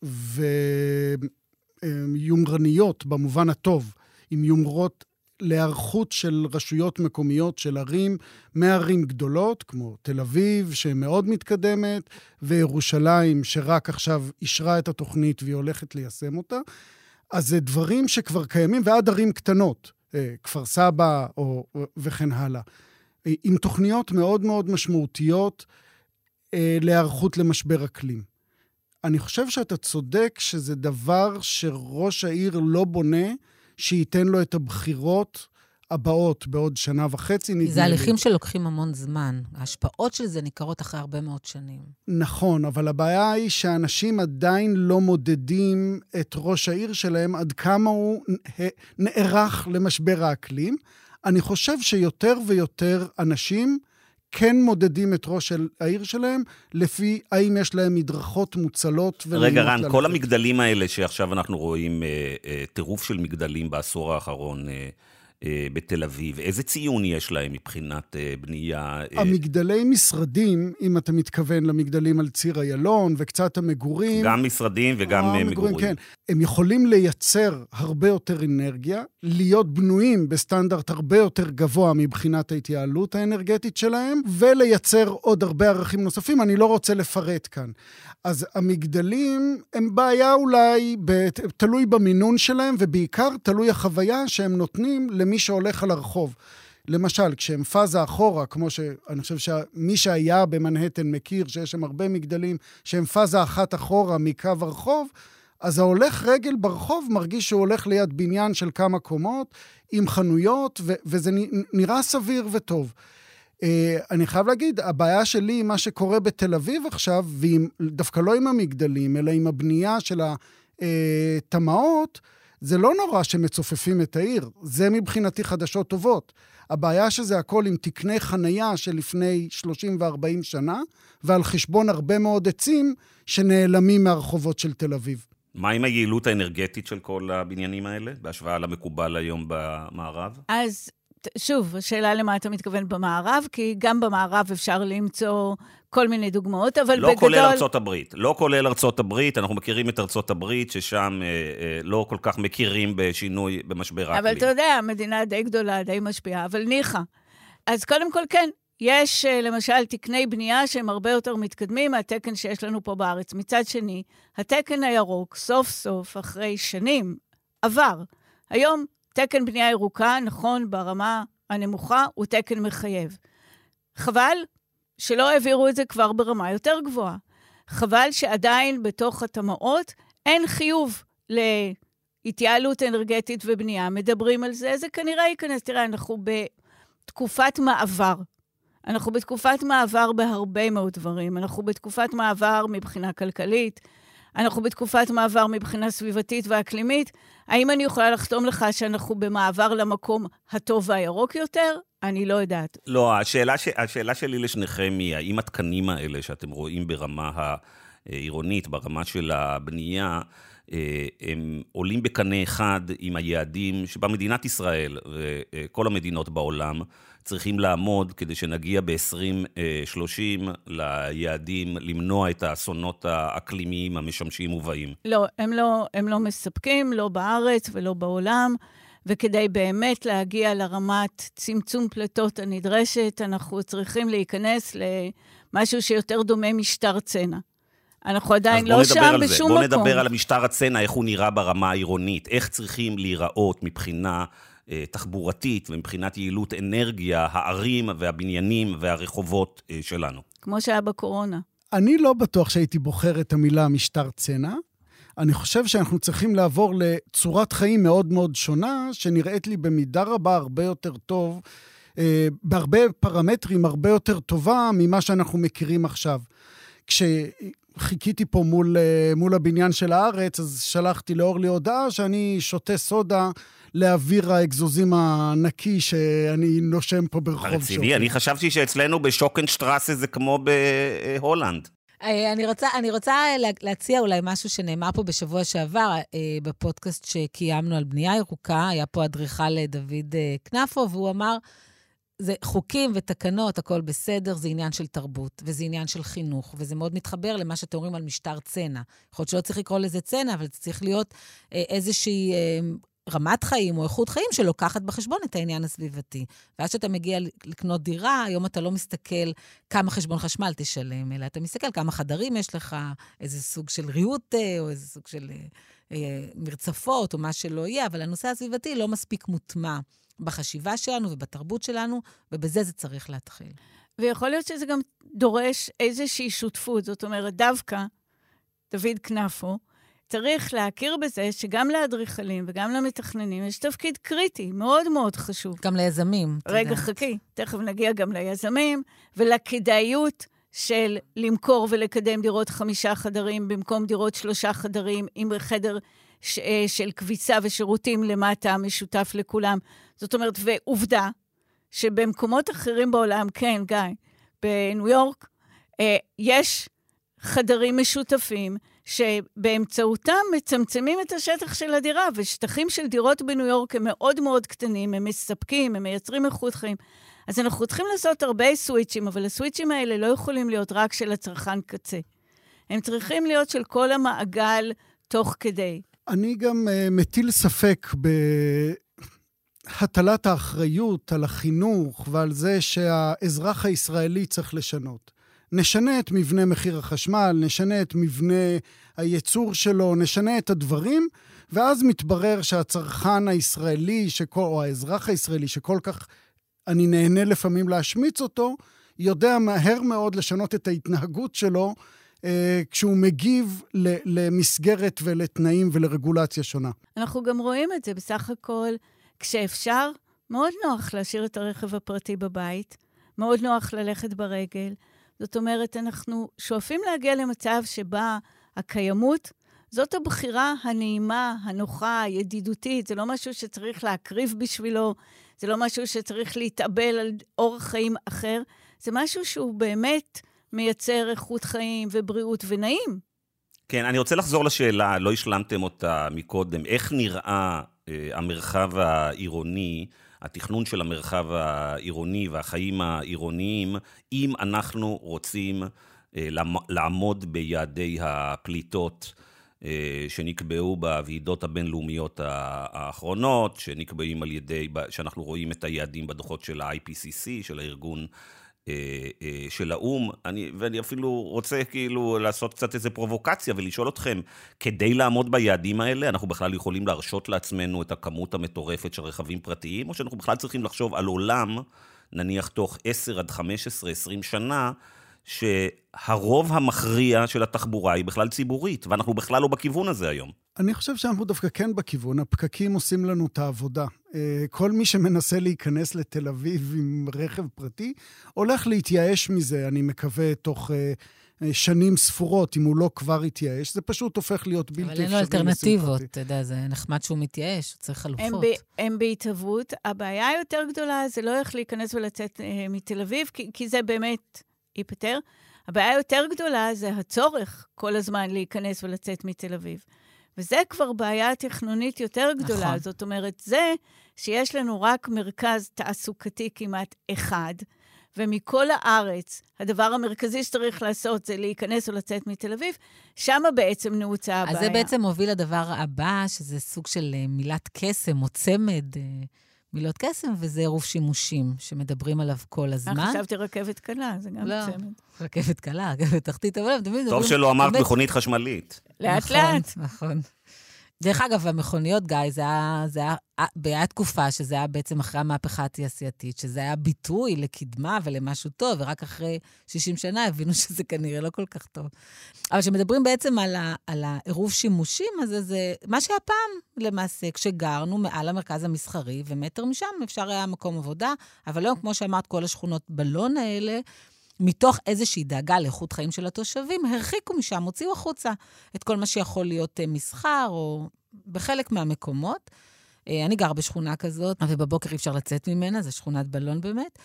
ויומרניות במובן הטוב, עם יומרות להיערכות של רשויות מקומיות, של ערים, מערים גדולות, כמו תל אביב, שמאוד מתקדמת, וירושלים, שרק עכשיו אישרה את התוכנית והיא הולכת ליישם אותה. אז זה דברים שכבר קיימים, ועד ערים קטנות. כפר סבא או, וכן הלאה. עם תוכניות מאוד מאוד משמעותיות להיערכות למשבר אקלים. אני חושב שאתה צודק שזה דבר שראש העיר לא בונה שייתן לו את הבחירות הבאות בעוד שנה וחצי, נדמה לי. זה הליכים שלוקחים המון זמן. ההשפעות של זה ניכרות אחרי הרבה מאוד שנים. נכון, אבל הבעיה היא שאנשים עדיין לא מודדים את ראש העיר שלהם עד כמה הוא נערך למשבר האקלים. אני חושב שיותר ויותר אנשים כן מודדים את ראש העיר שלהם, לפי האם יש להם מדרכות מוצלות. רגע, רן, כל המגדלים האלה שעכשיו אנחנו רואים, אה, אה, טירוף של מגדלים בעשור האחרון, אה, אה, בתל אביב? איזה ציון יש להם מבחינת אה, בנייה? אה? המגדלי משרדים, אם אתה מתכוון למגדלים על ציר איילון וקצת המגורים... גם משרדים וגם המגורים, מגורים. כן. הם יכולים לייצר הרבה יותר אנרגיה, להיות בנויים בסטנדרט הרבה יותר גבוה מבחינת ההתייעלות האנרגטית שלהם, ולייצר עוד הרבה ערכים נוספים. אני לא רוצה לפרט כאן. אז המגדלים הם בעיה אולי, תלוי במינון שלהם, ובעיקר תלוי החוויה שהם נותנים למי שהולך על הרחוב. למשל, כשהם פאזה אחורה, כמו שאני חושב שמי שהיה במנהטן מכיר, שיש שם הרבה מגדלים שהם פאזה אחת אחורה מקו הרחוב, אז ההולך רגל ברחוב מרגיש שהוא הולך ליד בניין של כמה קומות, עם חנויות, ו- וזה נראה סביר וטוב. Uh, אני חייב להגיד, הבעיה שלי עם מה שקורה בתל אביב עכשיו, ודווקא לא עם המגדלים, אלא עם הבנייה של התמ"אות, זה לא נורא שמצופפים את העיר. זה מבחינתי חדשות טובות. הבעיה שזה הכל עם תקני חנייה של לפני 30 ו-40 שנה, ועל חשבון הרבה מאוד עצים שנעלמים מהרחובות של תל אביב. מה עם היעילות האנרגטית של כל הבניינים האלה, בהשוואה למקובל היום במערב? אז שוב, השאלה למה אתה מתכוון במערב, כי גם במערב אפשר למצוא כל מיני דוגמאות, אבל לא בגדול... לא כולל ארצות הברית. לא כולל ארצות הברית, אנחנו מכירים את ארצות הברית, ששם אה, אה, לא כל כך מכירים בשינוי במשבר האקלים. אבל אתה יודע, מדינה די גדולה, די משפיעה, אבל ניחא. אז קודם כל, כן, יש אה, למשל תקני בנייה שהם הרבה יותר מתקדמים מהתקן שיש לנו פה בארץ. מצד שני, התקן הירוק, סוף סוף, אחרי שנים, עבר. היום תקן בנייה ירוקה, נכון, ברמה הנמוכה, הוא תקן מחייב. חבל שלא העבירו את זה כבר ברמה יותר גבוהה. חבל שעדיין בתוך התמ"אות אין חיוב להתייעלות אנרגטית ובנייה. מדברים על זה, זה כנראה ייכנס. תראה, אנחנו בתקופת מעבר. אנחנו בתקופת מעבר בהרבה מאוד דברים. אנחנו בתקופת מעבר מבחינה כלכלית, אנחנו בתקופת מעבר מבחינה סביבתית ואקלימית. האם אני יכולה לחתום לך שאנחנו במעבר למקום הטוב והירוק יותר? אני לא יודעת. לא, השאלה, ש... השאלה שלי לשניכם היא, האם התקנים האלה שאתם רואים ברמה העירונית, ברמה של הבנייה, אה, הם עולים בקנה אחד עם היעדים שבמדינת ישראל וכל המדינות בעולם צריכים לעמוד כדי שנגיע ב-2030 ליעדים, למנוע את האסונות האקלימיים המשמשים ובאים. לא, הם לא, הם לא מספקים, לא בארץ ולא בעולם. וכדי באמת להגיע לרמת צמצום פליטות הנדרשת, אנחנו צריכים להיכנס למשהו שיותר דומה משטר צנע. אנחנו עדיין לא שם בשום מקום. בואו נדבר על המשטר הצנע, איך הוא נראה ברמה העירונית, איך צריכים להיראות מבחינה אה, תחבורתית ומבחינת יעילות אנרגיה, הערים והבניינים והרחובות אה, שלנו. כמו שהיה בקורונה. אני לא בטוח שהייתי בוחר את המילה משטר צנע. אני חושב שאנחנו צריכים לעבור לצורת חיים מאוד מאוד שונה, שנראית לי במידה רבה הרבה יותר טוב, אה, בהרבה פרמטרים הרבה יותר טובה ממה שאנחנו מכירים עכשיו. כשחיכיתי פה מול, מול הבניין של הארץ, אז שלחתי לאורלי הודעה שאני שותה סודה לאוויר האגזוזים הנקי שאני נושם פה ברחוב שוקן. רציני? אני חשבתי שאצלנו בשוקנשטרסה זה כמו בהולנד. אה, אני רוצה, אני רוצה להציע אולי משהו שנאמר פה בשבוע שעבר, אה, בפודקאסט שקיימנו על בנייה ירוקה. היה פה אדריכל אה, דוד כנפו, והוא אמר, זה חוקים ותקנות, הכל בסדר, זה עניין של תרבות, וזה עניין של חינוך, וזה מאוד מתחבר למה שאתם אומרים על משטר צנע. יכול להיות שלא צריך לקרוא לזה צנע, אבל זה צריך להיות איזושהי רמת חיים או איכות חיים שלוקחת בחשבון את העניין הסביבתי. ואז כשאתה מגיע לקנות דירה, היום אתה לא מסתכל כמה חשבון חשמל תשלם, אלא אתה מסתכל כמה חדרים יש לך, איזה סוג של ריהוט אה, או איזה סוג של אה, אה, מרצפות או מה שלא יהיה, אבל הנושא הסביבתי לא מספיק מוטמע בחשיבה שלנו ובתרבות שלנו, ובזה זה צריך להתחיל. ויכול להיות שזה גם דורש איזושהי שותפות. זאת אומרת, דווקא דוד כנפו, צריך להכיר בזה שגם לאדריכלים וגם למתכננים יש תפקיד קריטי, מאוד מאוד חשוב. גם ליזמים. רגע, חכי, תכף נגיע גם ליזמים ולכדאיות של למכור ולקדם דירות חמישה חדרים במקום דירות שלושה חדרים עם חדר ש, אה, של כביסה ושירותים למטה, משותף לכולם. זאת אומרת, ועובדה, שבמקומות אחרים בעולם, כן, גיא, בניו יורק, אה, יש חדרים משותפים שבאמצעותם מצמצמים את השטח של הדירה, ושטחים של דירות בניו יורק הם מאוד מאוד קטנים, הם מספקים, הם מייצרים איכות חיים. אז אנחנו צריכים לעשות הרבה סוויצ'ים, אבל הסוויצ'ים האלה לא יכולים להיות רק של הצרכן קצה. הם צריכים להיות של כל המעגל תוך כדי. אני גם uh, מטיל ספק בהטלת האחריות על החינוך ועל זה שהאזרח הישראלי צריך לשנות. נשנה את מבנה מחיר החשמל, נשנה את מבנה הייצור שלו, נשנה את הדברים, ואז מתברר שהצרכן הישראלי, שכל, או האזרח הישראלי, שכל כך אני נהנה לפעמים להשמיץ אותו, יודע מהר מאוד לשנות את ההתנהגות שלו אה, כשהוא מגיב למסגרת ולתנאים ולרגולציה שונה. אנחנו גם רואים את זה בסך הכל, כשאפשר, מאוד נוח להשאיר את הרכב הפרטי בבית, מאוד נוח ללכת ברגל. זאת אומרת, אנחנו שואפים להגיע למצב שבה הקיימות זאת הבחירה הנעימה, הנוחה, הידידותית. זה לא משהו שצריך להקריב בשבילו, זה לא משהו שצריך להתאבל על אורח חיים אחר, זה משהו שהוא באמת מייצר איכות חיים ובריאות ונעים. כן, אני רוצה לחזור לשאלה, לא השלמתם אותה מקודם. איך נראה אה, המרחב העירוני, התכנון של המרחב העירוני והחיים העירוניים, אם אנחנו רוצים אה, לעמוד ביעדי הפליטות? אה, שנקבעו בוועידות הבינלאומיות האחרונות, שנקבעים על ידי, שאנחנו רואים את היעדים בדוחות של ה-IPCC, של הארגון של האו"ם, אני, ואני אפילו רוצה כאילו לעשות קצת איזה פרובוקציה ולשאול אתכם, כדי לעמוד ביעדים האלה, אנחנו בכלל יכולים להרשות לעצמנו את הכמות המטורפת של רכבים פרטיים, או שאנחנו בכלל צריכים לחשוב על עולם, נניח תוך 10 עד 15, 20 שנה, שהרוב המכריע של התחבורה היא בכלל ציבורית, ואנחנו בכלל לא בכיוון הזה היום. אני חושב שאנחנו דווקא כן בכיוון, הפקקים עושים לנו את העבודה. אה, כל מי שמנסה להיכנס לתל אביב עם רכב פרטי, הולך להתייאש מזה, אני מקווה, תוך אה, אה, שנים ספורות, אם הוא לא כבר התייאש. זה פשוט הופך להיות בלתי אפשרי. אבל אין לו אלטרנטיבות, אתה יודע, זה נחמד שהוא מתייאש, הוא צריך חלופות. הם, ב, הם בהתהוות. הבעיה היותר גדולה זה לא איך להיכנס ולצאת אה, מתל אביב, כי, כי זה באמת ייפתר. הבעיה היותר גדולה זה הצורך כל הזמן להיכנס ולצאת מתל אביב. וזה כבר בעיה תכנונית יותר גדולה. נכון. זאת אומרת, זה שיש לנו רק מרכז תעסוקתי כמעט אחד, ומכל הארץ, הדבר המרכזי שצריך לעשות זה להיכנס או לצאת מתל אביב, שם בעצם נעוצה הבעיה. אז זה בעצם מוביל לדבר הבא, שזה סוג של אה, מילת קסם או צמד. אה, מילות קסם, וזה עירוב שימושים, שמדברים עליו כל הזמן. אני חשבתי רכבת קלה, זה גם לא, צמד. רכבת קלה, רכבת תחתית, אבל תמיד... טוב שלא אמרת מכונית חשמלית. לאט-לאט. נכון, נכון. דרך אגב, המכוניות, גיא, זה היה, זה היה, היה תקופה שזה היה בעצם אחרי המהפכה התעשייתית, שזה היה ביטוי לקדמה ולמשהו טוב, ורק אחרי 60 שנה הבינו שזה כנראה לא כל כך טוב. אבל כשמדברים בעצם על, ה, על העירוב שימושים הזה, זה מה שהיה פעם, למעשה, כשגרנו מעל המרכז המסחרי, ומטר משם אפשר היה מקום עבודה, אבל היום, כמו שאמרת, כל השכונות בלון האלה, מתוך איזושהי דאגה לאיכות חיים של התושבים, הרחיקו משם, הוציאו החוצה את כל מה שיכול להיות אה, מסחר, או בחלק מהמקומות. אה, אני גר בשכונה כזאת, ובבוקר אי אפשר לצאת ממנה, זו שכונת בלון באמת.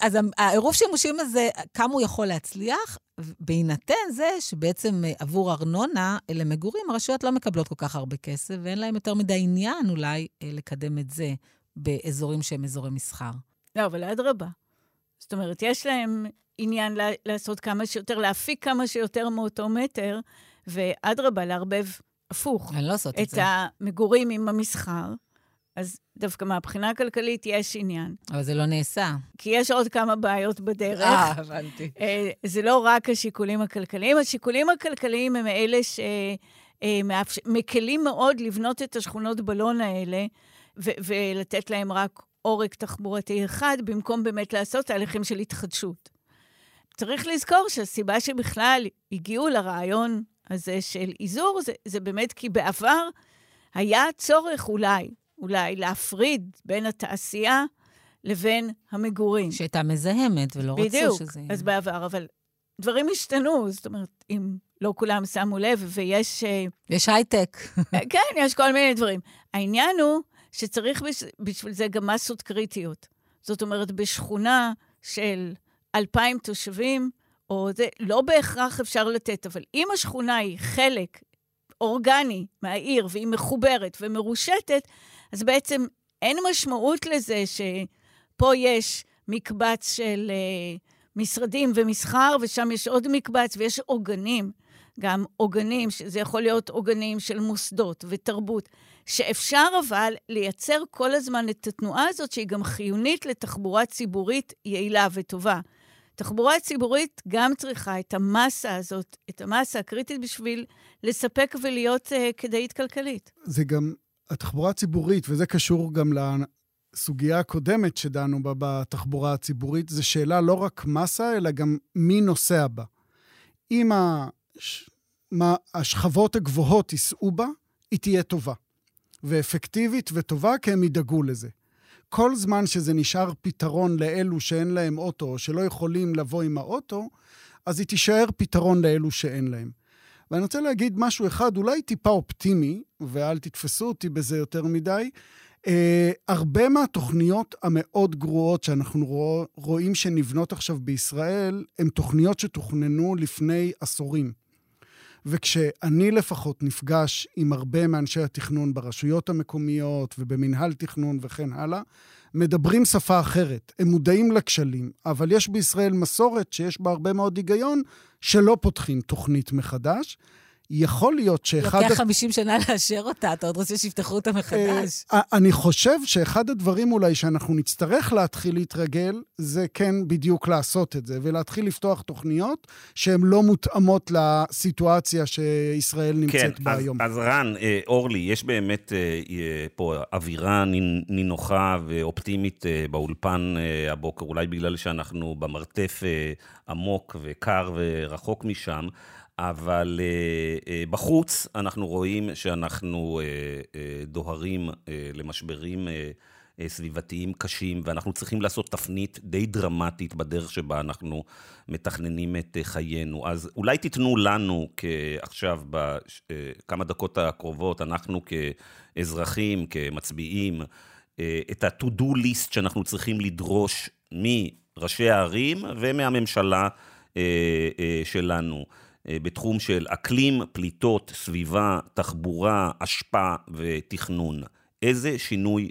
אז העירוב שימושים הזה, כמה הוא יכול להצליח, בהינתן זה שבעצם אה, עבור ארנונה למגורים, הרשויות לא מקבלות כל כך הרבה כסף, ואין להן יותר מדי עניין אולי לקדם את זה באזורים שהם אזורי מסחר. לא, אבל אדרבה. זאת אומרת, יש להם עניין לעשות כמה שיותר, להפיק כמה שיותר מאותו מטר, ואדרבה, לערבב הפוך. אני לא עושה את, את זה. את המגורים עם המסחר, אז דווקא מהבחינה הכלכלית יש עניין. אבל זה לא נעשה. כי יש עוד כמה בעיות בדרך. אה, הבנתי. אה, זה לא רק השיקולים הכלכליים, השיקולים הכלכליים הם אלה שמקלים מאוד לבנות את השכונות בלון האלה, ולתת להם רק עורק תחבורתי אחד, במקום באמת לעשות תהליכים של התחדשות. צריך לזכור שהסיבה שבכלל הגיעו לרעיון הזה של איזור, זה, זה באמת כי בעבר היה צורך אולי, אולי להפריד בין התעשייה לבין המגורים. שהייתה מזהמת ולא בדיוק, רצו שזה... בדיוק, אז בעבר, אבל דברים השתנו, זאת אומרת, אם לא כולם שמו לב, ויש... אה, יש הייטק. כן, יש כל מיני דברים. העניין הוא שצריך בש... בשביל זה גם מסות קריטיות. זאת אומרת, בשכונה של אלפיים תושבים, או זה, לא בהכרח אפשר לתת, אבל אם השכונה היא חלק אורגני מהעיר, והיא מחוברת ומרושתת, אז בעצם אין משמעות לזה שפה יש מקבץ של uh, משרדים ומסחר, ושם יש עוד מקבץ, ויש עוגנים, גם עוגנים, שזה יכול להיות עוגנים של מוסדות ותרבות, שאפשר אבל לייצר כל הזמן את התנועה הזאת, שהיא גם חיונית לתחבורה ציבורית יעילה וטובה. תחבורה ציבורית גם צריכה את המסה הזאת, את המסה הקריטית בשביל לספק ולהיות uh, כדאית כלכלית. זה גם התחבורה הציבורית, וזה קשור גם לסוגיה הקודמת שדנו בה בתחבורה הציבורית, זו שאלה לא רק מסה, אלא גם מי נוסע בה. אם הש... מה, השכבות הגבוהות ייסעו בה, היא תהיה טובה. ואפקטיבית וטובה, כי הם ידאגו לזה. כל זמן שזה נשאר פתרון לאלו שאין להם אוטו, או שלא יכולים לבוא עם האוטו, אז היא תישאר פתרון לאלו שאין להם. ואני רוצה להגיד משהו אחד, אולי טיפה אופטימי, ואל תתפסו אותי בזה יותר מדי. Uh, הרבה מהתוכניות המאוד גרועות שאנחנו רוא, רואים שנבנות עכשיו בישראל, הן תוכניות שתוכננו לפני עשורים. וכשאני לפחות נפגש עם הרבה מאנשי התכנון ברשויות המקומיות ובמינהל תכנון וכן הלאה, מדברים שפה אחרת. הם מודעים לכשלים, אבל יש בישראל מסורת שיש בה הרבה מאוד היגיון, שלא פותחים תוכנית מחדש. יכול להיות שאחד... לוקח 50 שנה לאשר אותה, אתה עוד רוצה שיפתחו אותה מחדש. אה, אני חושב שאחד הדברים אולי שאנחנו נצטרך להתחיל להתרגל, זה כן בדיוק לעשות את זה, ולהתחיל לפתוח תוכניות שהן לא מותאמות לסיטואציה שישראל נמצאת כן, בה אז, היום. אז רן, אה, אורלי, יש באמת אה, פה אווירה נינוחה ואופטימית באולפן הבוקר, אולי בגלל שאנחנו במרתף עמוק וקר ורחוק משם. אבל uh, uh, בחוץ אנחנו רואים שאנחנו uh, דוהרים למשברים סביבתיים קשים, ואנחנו צריכים לעשות תפנית די דרמטית בדרך שבה אנחנו מתכננים את חיינו. אז אולי תיתנו לנו עכשיו, בכמה דקות הקרובות, אנחנו כאזרחים, כמצביעים, את ה-to-do list שאנחנו צריכים לדרוש מראשי הערים ומהממשלה שלנו. אה, בתחום של אקלים, פליטות, סביבה, תחבורה, אשפה ותכנון. איזה שינוי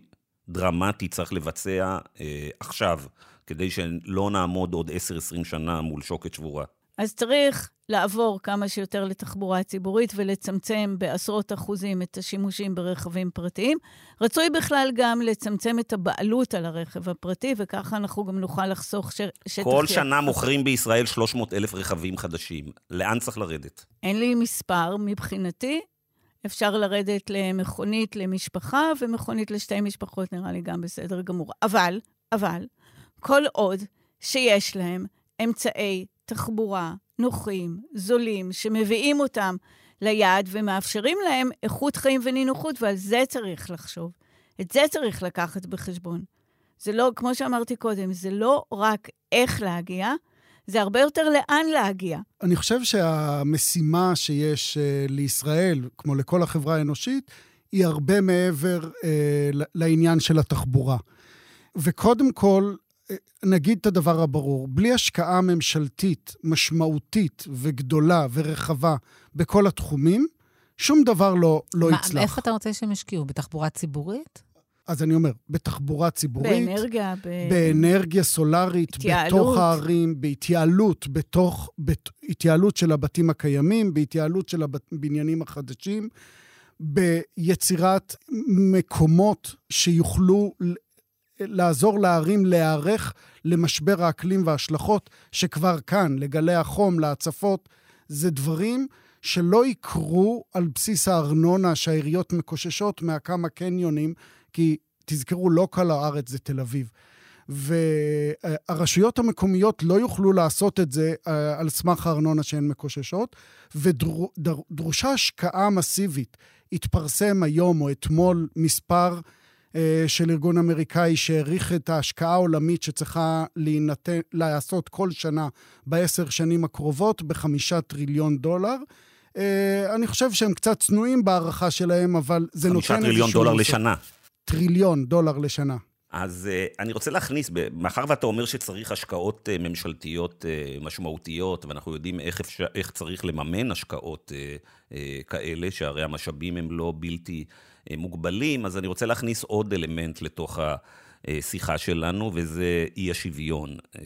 דרמטי צריך לבצע אה, עכשיו, כדי שלא נעמוד עוד 10-20 שנה מול שוקת שבורה? אז צריך לעבור כמה שיותר לתחבורה ציבורית ולצמצם בעשרות אחוזים את השימושים ברכבים פרטיים. רצוי בכלל גם לצמצם את הבעלות על הרכב הפרטי, וככה אנחנו גם נוכל לחסוך ש... שטח... כל שנה מוכרים בישראל 300 אלף רכבים חדשים. לאן צריך לרדת? אין לי מספר. מבחינתי, אפשר לרדת למכונית למשפחה, ומכונית לשתי משפחות נראה לי גם בסדר גמור. אבל, אבל, כל עוד שיש להם אמצעי תחבורה נוחים, זולים, שמביאים אותם ליעד ומאפשרים להם איכות חיים ונינוחות, ועל זה צריך לחשוב. את זה צריך לקחת בחשבון. זה לא, כמו שאמרתי קודם, זה לא רק איך להגיע, זה הרבה יותר לאן להגיע. אני חושב שהמשימה שיש uh, לישראל, כמו לכל החברה האנושית, היא הרבה מעבר uh, לעניין של התחבורה. וקודם כל, נגיד את הדבר הברור, בלי השקעה ממשלתית משמעותית וגדולה ורחבה בכל התחומים, שום דבר לא, לא מה, יצלח. איפה אתה רוצה שהם ישקיעו? בתחבורה ציבורית? אז אני אומר, בתחבורה ציבורית, באנרגיה, ב... באנרגיה סולארית, התייעלות. בתוך הערים, בהתייעלות, בתוך, בהתייעלות של הבתים הקיימים, בהתייעלות של הבניינים החדשים. ביצירת מקומות שיוכלו לעזור לערים להיערך למשבר האקלים וההשלכות שכבר כאן, לגלי החום, להצפות. זה דברים שלא יקרו על בסיס הארנונה שהעיריות מקוששות מהכמה קניונים, כי תזכרו, לא כל הארץ זה תל אביב. והרשויות המקומיות לא יוכלו לעשות את זה אה, על סמך הארנונה שהן מקוששות, ודרושה השקעה מסיבית. התפרסם היום או אתמול מספר של ארגון אמריקאי שהעריך את ההשקעה העולמית שצריכה להינתן, לעשות כל שנה בעשר שנים הקרובות בחמישה טריליון דולר. אה, אני חושב שהם קצת צנועים בהערכה שלהם, אבל זה נותן איזשהו... חמישה טריליון דולר לשנה. טריליון דולר לשנה. אז uh, אני רוצה להכניס, מאחר ואתה אומר שצריך השקעות uh, ממשלתיות uh, משמעותיות, ואנחנו יודעים איך, אפשר, איך צריך לממן השקעות uh, uh, כאלה, שהרי המשאבים הם לא בלתי uh, מוגבלים, אז אני רוצה להכניס עוד אלמנט לתוך השיחה שלנו, וזה אי השוויון. Uh,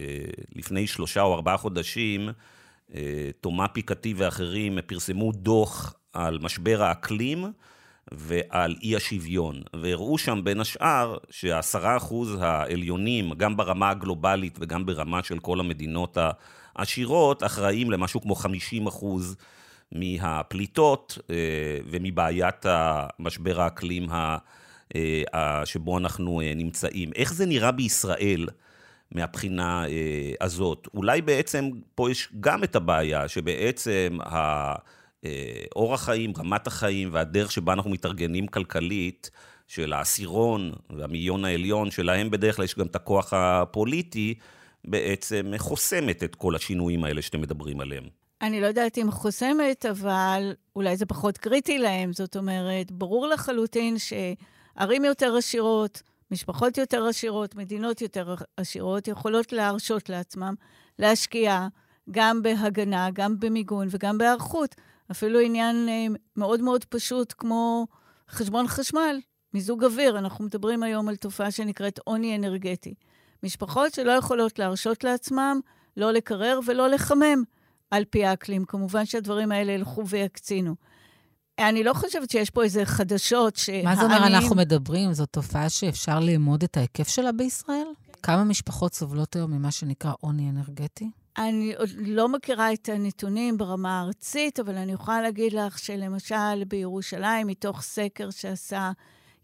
לפני שלושה או ארבעה חודשים, uh, תומא פיקתי ואחרים פרסמו דוח על משבר האקלים, ועל אי השוויון, והראו שם בין השאר שהעשרה אחוז העליונים, גם ברמה הגלובלית וגם ברמה של כל המדינות העשירות, אחראים למשהו כמו 50 אחוז מהפליטות אה, ומבעיית המשבר האקלים אה, שבו אנחנו אה, נמצאים. איך זה נראה בישראל? מהבחינה הזאת. אולי בעצם פה יש גם את הבעיה שבעצם אורח חיים, רמת החיים והדרך שבה אנחנו מתארגנים כלכלית, של העשירון והמאיון העליון, שלהם בדרך כלל יש גם את הכוח הפוליטי, בעצם חוסמת את כל השינויים האלה שאתם מדברים עליהם. אני לא יודעת אם חוסמת, אבל אולי זה פחות קריטי להם. זאת אומרת, ברור לחלוטין שערים יותר עשירות, משפחות יותר עשירות, מדינות יותר עשירות, יכולות להרשות לעצמם להשקיע גם בהגנה, גם במיגון וגם בהיערכות. אפילו עניין אה, מאוד מאוד פשוט כמו חשבון חשמל, מיזוג אוויר. אנחנו מדברים היום על תופעה שנקראת עוני אנרגטי. משפחות שלא יכולות להרשות לעצמם לא לקרר ולא לחמם על פי האקלים. כמובן שהדברים האלה ילכו ויקצינו. אני לא חושבת שיש פה איזה חדשות שהעניים... מה זה אומר אנחנו מדברים? זו תופעה שאפשר לאמוד את ההיקף שלה בישראל? כמה משפחות סובלות היום ממה שנקרא עוני אנרגטי? אני עוד לא מכירה את הנתונים ברמה הארצית, אבל אני יכולה להגיד לך שלמשל בירושלים, מתוך סקר שעשה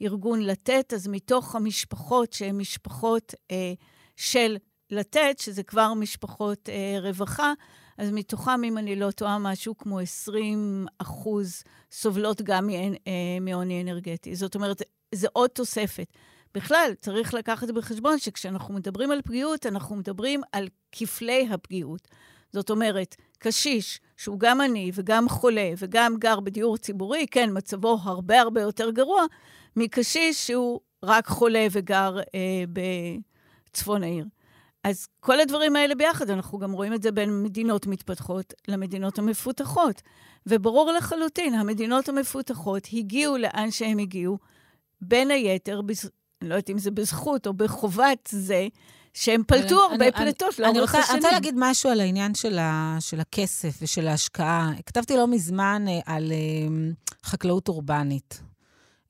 ארגון לתת, אז מתוך המשפחות שהן משפחות אה, של לתת, שזה כבר משפחות אה, רווחה, אז מתוכם, אם אני לא טועה, משהו כמו 20 אחוז סובלות גם אה, מעוני אנרגטי. זאת אומרת, זה עוד תוספת. בכלל, צריך לקחת בחשבון שכשאנחנו מדברים על פגיעות, אנחנו מדברים על כפלי הפגיעות. זאת אומרת, קשיש שהוא גם עני וגם חולה וגם גר בדיור ציבורי, כן, מצבו הרבה הרבה יותר גרוע מקשיש שהוא רק חולה וגר אה, בצפון העיר. אז כל הדברים האלה ביחד, אנחנו גם רואים את זה בין מדינות מתפתחות למדינות המפותחות. וברור לחלוטין, המדינות המפותחות הגיעו לאן שהם הגיעו, בין היתר אני לא יודעת אם זה בזכות או בחובת זה, שהם פלטו הרבה אני, פליטות לאורך השנים. אני רוצה להגיד משהו על העניין של, ה, של הכסף ושל ההשקעה. כתבתי לא מזמן אה, על אה, חקלאות אורבנית.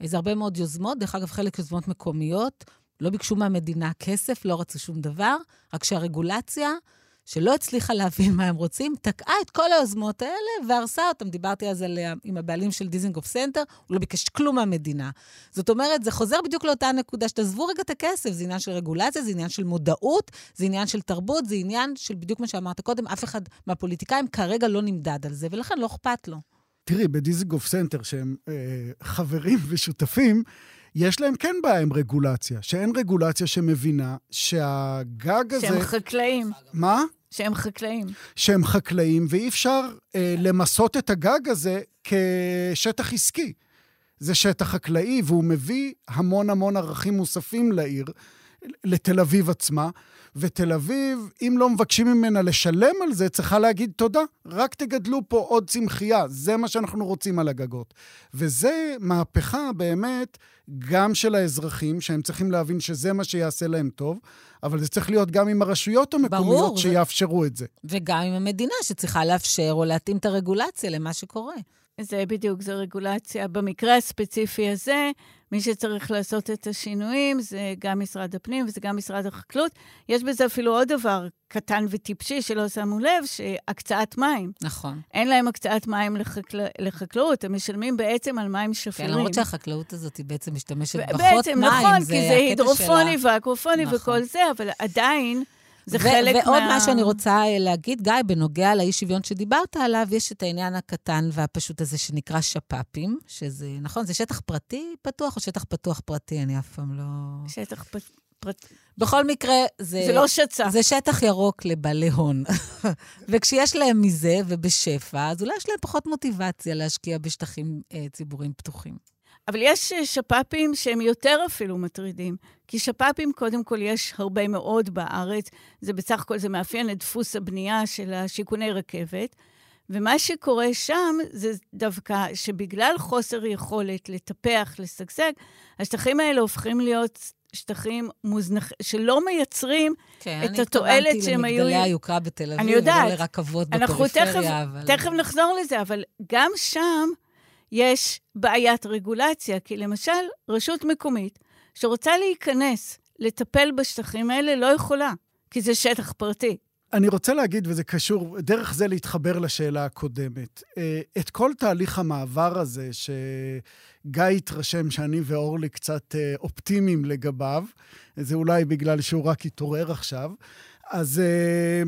זה הרבה מאוד יוזמות, דרך אגב, חלק יוזמות מקומיות. לא ביקשו מהמדינה כסף, לא רצו שום דבר, רק שהרגולציה שלא הצליחה להבין מה הם רוצים, תקעה את כל היוזמות האלה והרסה אותם. דיברתי אז על, עם הבעלים של דיזנגוף סנטר, הוא לא ביקש כלום מהמדינה. זאת אומרת, זה חוזר בדיוק לאותה נקודה, שתעזבו רגע את הכסף, זה עניין של רגולציה, זה עניין של מודעות, זה עניין של תרבות, זה עניין של בדיוק מה שאמרת קודם, אף אחד מהפוליטיקאים כרגע לא נמדד על זה, ולכן לא אכפת לו. תראי, בדיזנגוף סנטר, שהם אה, חברים ושותפים, יש להם כן בעיה עם רגולציה, שאין רגולציה שמבינה שהגג הזה... שהם חקלאים. מה? שהם חקלאים. שהם חקלאים, ואי אפשר אה, למסות את הגג הזה כשטח עסקי. זה שטח חקלאי, והוא מביא המון המון ערכים מוספים לעיר, לתל אביב עצמה. ותל אביב, אם לא מבקשים ממנה לשלם על זה, צריכה להגיד תודה. רק תגדלו פה עוד צמחייה, זה מה שאנחנו רוצים על הגגות. וזה מהפכה באמת גם של האזרחים, שהם צריכים להבין שזה מה שיעשה להם טוב, אבל זה צריך להיות גם עם הרשויות המקומיות ברור, שיאפשרו ו... את זה. וגם עם המדינה שצריכה לאפשר או להתאים את הרגולציה למה שקורה. זה בדיוק, זו רגולציה. במקרה הספציפי הזה, מי שצריך לעשות את השינויים זה גם משרד הפנים וזה גם משרד החקלאות. יש בזה אפילו עוד דבר קטן וטיפשי שלא שמו לב, שהקצאת מים. נכון. אין להם הקצאת מים לחקל... לחקלאות, הם משלמים בעצם על מים שפירים. כן, למרות שהחקלאות הזאת היא בעצם משתמשת ו- פחות בעצם, מים, נכון, זה כי זה הידרופוני שלה. ואקרופוני נכון. וכל זה, אבל עדיין זה ו- חלק מה... ועוד מה שאני רוצה אה, להגיד, גיא, בנוגע לאי-שוויון שדיברת עליו, יש את העניין הקטן והפשוט הזה שנקרא שפ"פים, שזה, נכון, זה שטח פרטי פתוח או שטח פתוח פרטי? אני אף פעם לא... שטח פ... פרט... בכל מקרה, זה... זה לא שצ"פ. זה שטח ירוק לבעלי הון. וכשיש להם מזה ובשפע, אז אולי יש להם פחות מוטיבציה להשקיע בשטחים אה, ציבוריים פתוחים. אבל יש אה, שפ"פים שהם יותר אפילו מטרידים. כי שפ"פים, קודם כל, יש הרבה מאוד בארץ. זה בסך הכל, זה מאפיין את דפוס הבנייה של השיכוני רכבת. ומה שקורה שם זה דווקא שבגלל חוסר יכולת לטפח, לשגשג, השטחים האלה הופכים להיות שטחים מוזנחים, שלא מייצרים כן, את התועלת שהם היו... אני התכוונתי למגדלי היוקרה בתל אביב, אני יודעת. ולא לרכבות אנחנו תכף, בפריפריה, אבל... תכף נחזור לזה, אבל גם שם יש בעיית רגולציה, כי למשל, רשות מקומית שרוצה להיכנס, לטפל בשטחים האלה, לא יכולה, כי זה שטח פרטי. אני רוצה להגיד, וזה קשור, דרך זה להתחבר לשאלה הקודמת. אה, את כל תהליך המעבר הזה, שגיא התרשם שאני ואורלי קצת אה, אופטימיים לגביו, זה אולי בגלל שהוא רק התעורר עכשיו, אז אה,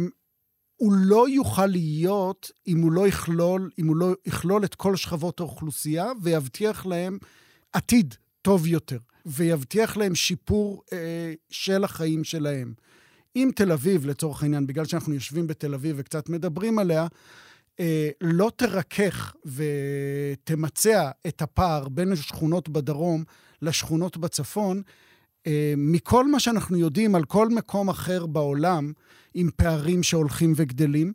הוא לא יוכל להיות אם הוא לא יכלול, אם הוא לא יכלול את כל שכבות האוכלוסייה ויבטיח להם עתיד טוב יותר, ויבטיח להם שיפור אה, של החיים שלהם. אם תל אביב, לצורך העניין, בגלל שאנחנו יושבים בתל אביב וקצת מדברים עליה, אה, לא תרכך ותמצע את הפער בין השכונות בדרום לשכונות בצפון, מכל מה שאנחנו יודעים על כל מקום אחר בעולם, עם פערים שהולכים וגדלים,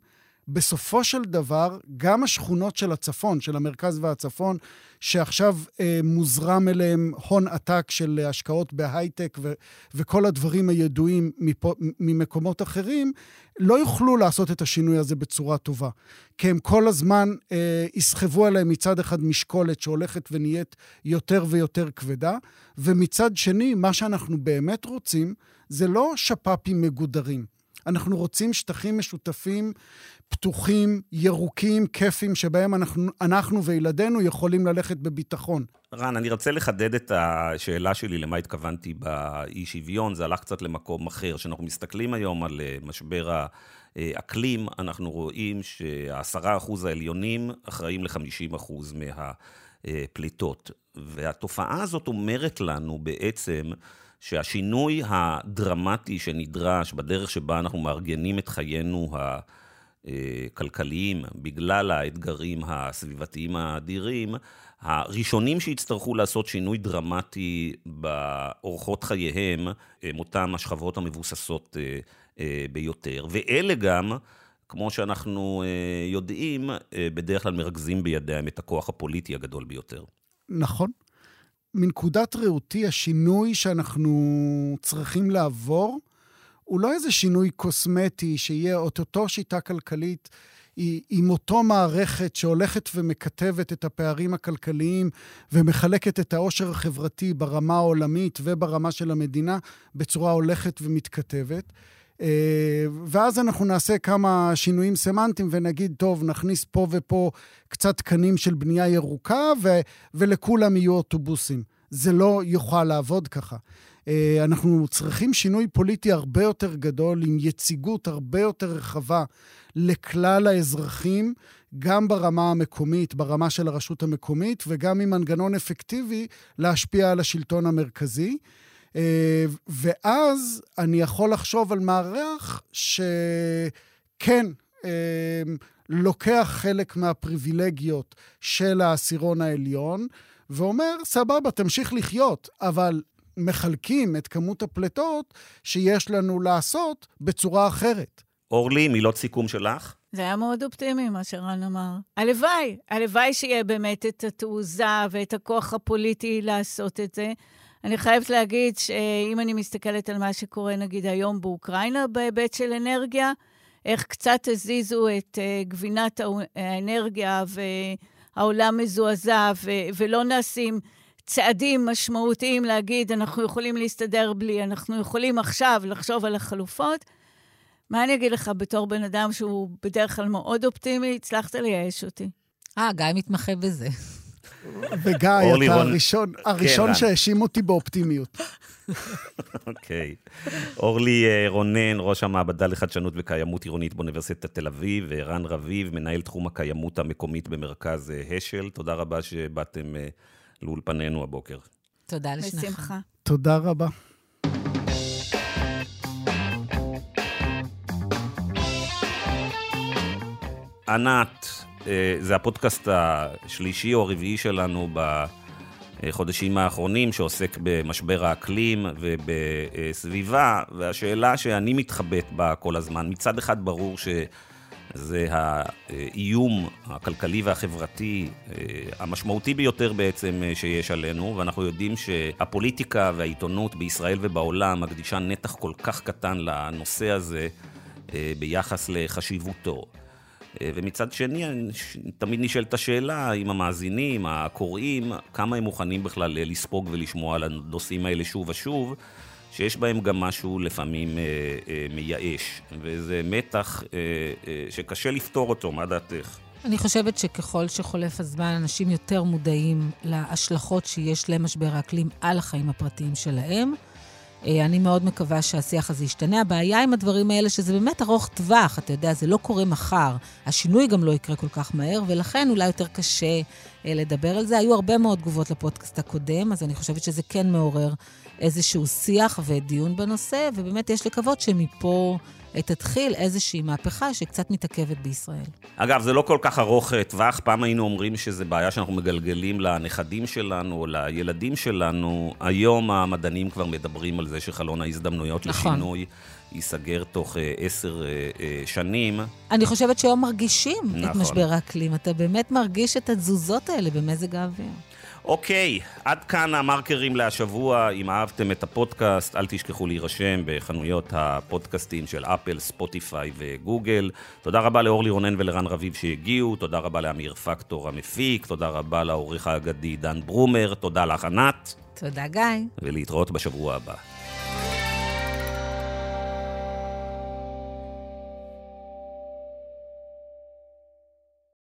בסופו של דבר, גם השכונות של הצפון, של המרכז והצפון, שעכשיו אה, מוזרם אליהם הון עתק של השקעות בהייטק ו- וכל הדברים הידועים מפה, ממקומות אחרים, לא יוכלו לעשות את השינוי הזה בצורה טובה. כי הם כל הזמן אה, יסחבו עליהם מצד אחד משקולת שהולכת ונהיית יותר ויותר כבדה, ומצד שני, מה שאנחנו באמת רוצים זה לא שפ"פים מגודרים. אנחנו רוצים שטחים משותפים, פתוחים, ירוקים, כיפים, שבהם אנחנו, אנחנו וילדינו יכולים ללכת בביטחון. רן, אני רוצה לחדד את השאלה שלי למה התכוונתי באי שוויון, זה הלך קצת למקום אחר. כשאנחנו מסתכלים היום על אה, משבר האקלים, אנחנו רואים שהעשרה אחוז העליונים אחראים ל-50 אחוז מהפליטות. והתופעה הזאת אומרת לנו בעצם, שהשינוי הדרמטי שנדרש בדרך שבה אנחנו מארגנים את חיינו הכלכליים בגלל האתגרים הסביבתיים האדירים, הראשונים שיצטרכו לעשות שינוי דרמטי באורחות חייהם הם אותם השכבות המבוססות ביותר. ואלה גם, כמו שאנחנו יודעים, בדרך כלל מרכזים בידיהם את הכוח הפוליטי הגדול ביותר. נכון. מנקודת ראותי, השינוי שאנחנו צריכים לעבור, הוא לא איזה שינוי קוסמטי, שיהיה אותו שיטה כלכלית עם אותו מערכת שהולכת ומכתבת את הפערים הכלכליים ומחלקת את העושר החברתי ברמה העולמית וברמה של המדינה בצורה הולכת ומתכתבת. ואז אנחנו נעשה כמה שינויים סמנטיים ונגיד, טוב, נכניס פה ופה קצת תקנים של בנייה ירוקה ו- ולכולם יהיו אוטובוסים. זה לא יוכל לעבוד ככה. אנחנו צריכים שינוי פוליטי הרבה יותר גדול, עם יציגות הרבה יותר רחבה לכלל האזרחים, גם ברמה המקומית, ברמה של הרשות המקומית, וגם עם מנגנון אפקטיבי להשפיע על השלטון המרכזי. ואז אני יכול לחשוב על מערך שכן לוקח חלק מהפריבילגיות של העשירון העליון, ואומר, סבבה, תמשיך לחיות, אבל מחלקים את כמות הפליטות שיש לנו לעשות בצורה אחרת. אורלי, מילות סיכום שלך? זה היה מאוד אופטימי, מה שרן אמר. הלוואי, הלוואי שיהיה באמת את התעוזה ואת הכוח הפוליטי לעשות את זה. אני חייבת להגיד שאם אני מסתכלת על מה שקורה, נגיד, היום באוקראינה, בהיבט של אנרגיה, איך קצת הזיזו את uh, גבינת האנרגיה העולם מזועזע ולא נעשים צעדים משמעותיים להגיד, אנחנו יכולים להסתדר בלי, אנחנו יכולים עכשיו לחשוב על החלופות. מה אני אגיד לך, בתור בן אדם שהוא בדרך כלל מאוד אופטימי, הצלחת לייאש אותי. אה, גיא מתמחה בזה. וגיא, אתה רון- הראשון, כן, הראשון. שהאשים אותי באופטימיות. אוקיי. אורלי אה, רונן, ראש המעבדה לחדשנות וקיימות עירונית באוניברסיטת תל אביב, וערן רביב, מנהל תחום הקיימות המקומית במרכז אה, השל. תודה רבה שבאתם אה, לאולפנינו הבוקר. תודה לשניכם. בשמחה. תודה רבה. ענת, זה הפודקאסט השלישי או הרביעי שלנו בחודשים האחרונים, שעוסק במשבר האקלים ובסביבה, והשאלה שאני מתחבט בה כל הזמן, מצד אחד ברור שזה האיום הכלכלי והחברתי אה, המשמעותי ביותר בעצם אה, שיש עלינו, ואנחנו יודעים שהפוליטיקה והעיתונות בישראל ובעולם מקדישה נתח כל כך קטן לנושא הזה אה, ביחס לחשיבותו. אה, ומצד שני, תמיד נשאלת השאלה, אם המאזינים, הקוראים, כמה הם מוכנים בכלל לספוג ולשמוע על הנושאים האלה שוב ושוב, שיש בהם גם משהו לפעמים אה, אה, מייאש. וזה מתח שקשה לפתור אותו, מה דעתך? אני חושבת שככל שחולף הזמן, אנשים יותר מודעים להשלכות שיש למשבר האקלים על החיים הפרטיים שלהם. אה, אני מאוד מקווה שהשיח הזה ישתנה. הבעיה עם הדברים האלה שזה באמת ארוך טווח, אתה יודע, זה לא קורה מחר. השינוי גם לא יקרה כל כך מהר, ולכן אולי יותר קשה אה, לדבר על זה. היו הרבה מאוד תגובות לפודקאסט הקודם, אז אני חושבת שזה כן מעורר איזשהו שיח ודיון בנושא, ובאמת יש לקוות שמפה תתחיל איזושהי מהפכה שקצת מתעכבת בישראל. אגב, זה לא כל כך ארוך אה, טווח, פעם היינו אומרים שזו בעיה שאנחנו מגלגלים לנכדים שלנו או לילדים שלנו. היום המדענים כבר מדברים על זה שחלון ההזדמנויות נכון. לשינוי ייסגר תוך אה, עשר אה, שנים. אני חושבת שהיום מרגישים את נכון. משבר האקלים. אתה באמת מרגיש את התזוזות האלה במזג האוויר. אוקיי, עד כאן המרקרים להשבוע. אם אהבתם את הפודקאסט, אל תשכחו להירשם בחנויות הפודקאסטים של אפל, ספוטיפיי וגוגל. תודה רבה לאורלי רונן ולרן רביב שהגיעו, תודה רבה לאמיר פקטור המפיק, תודה רבה לעורך האגדי דן ברומר, תודה לך ענת, תודה, גיא. ולהתראות בשבוע הבא.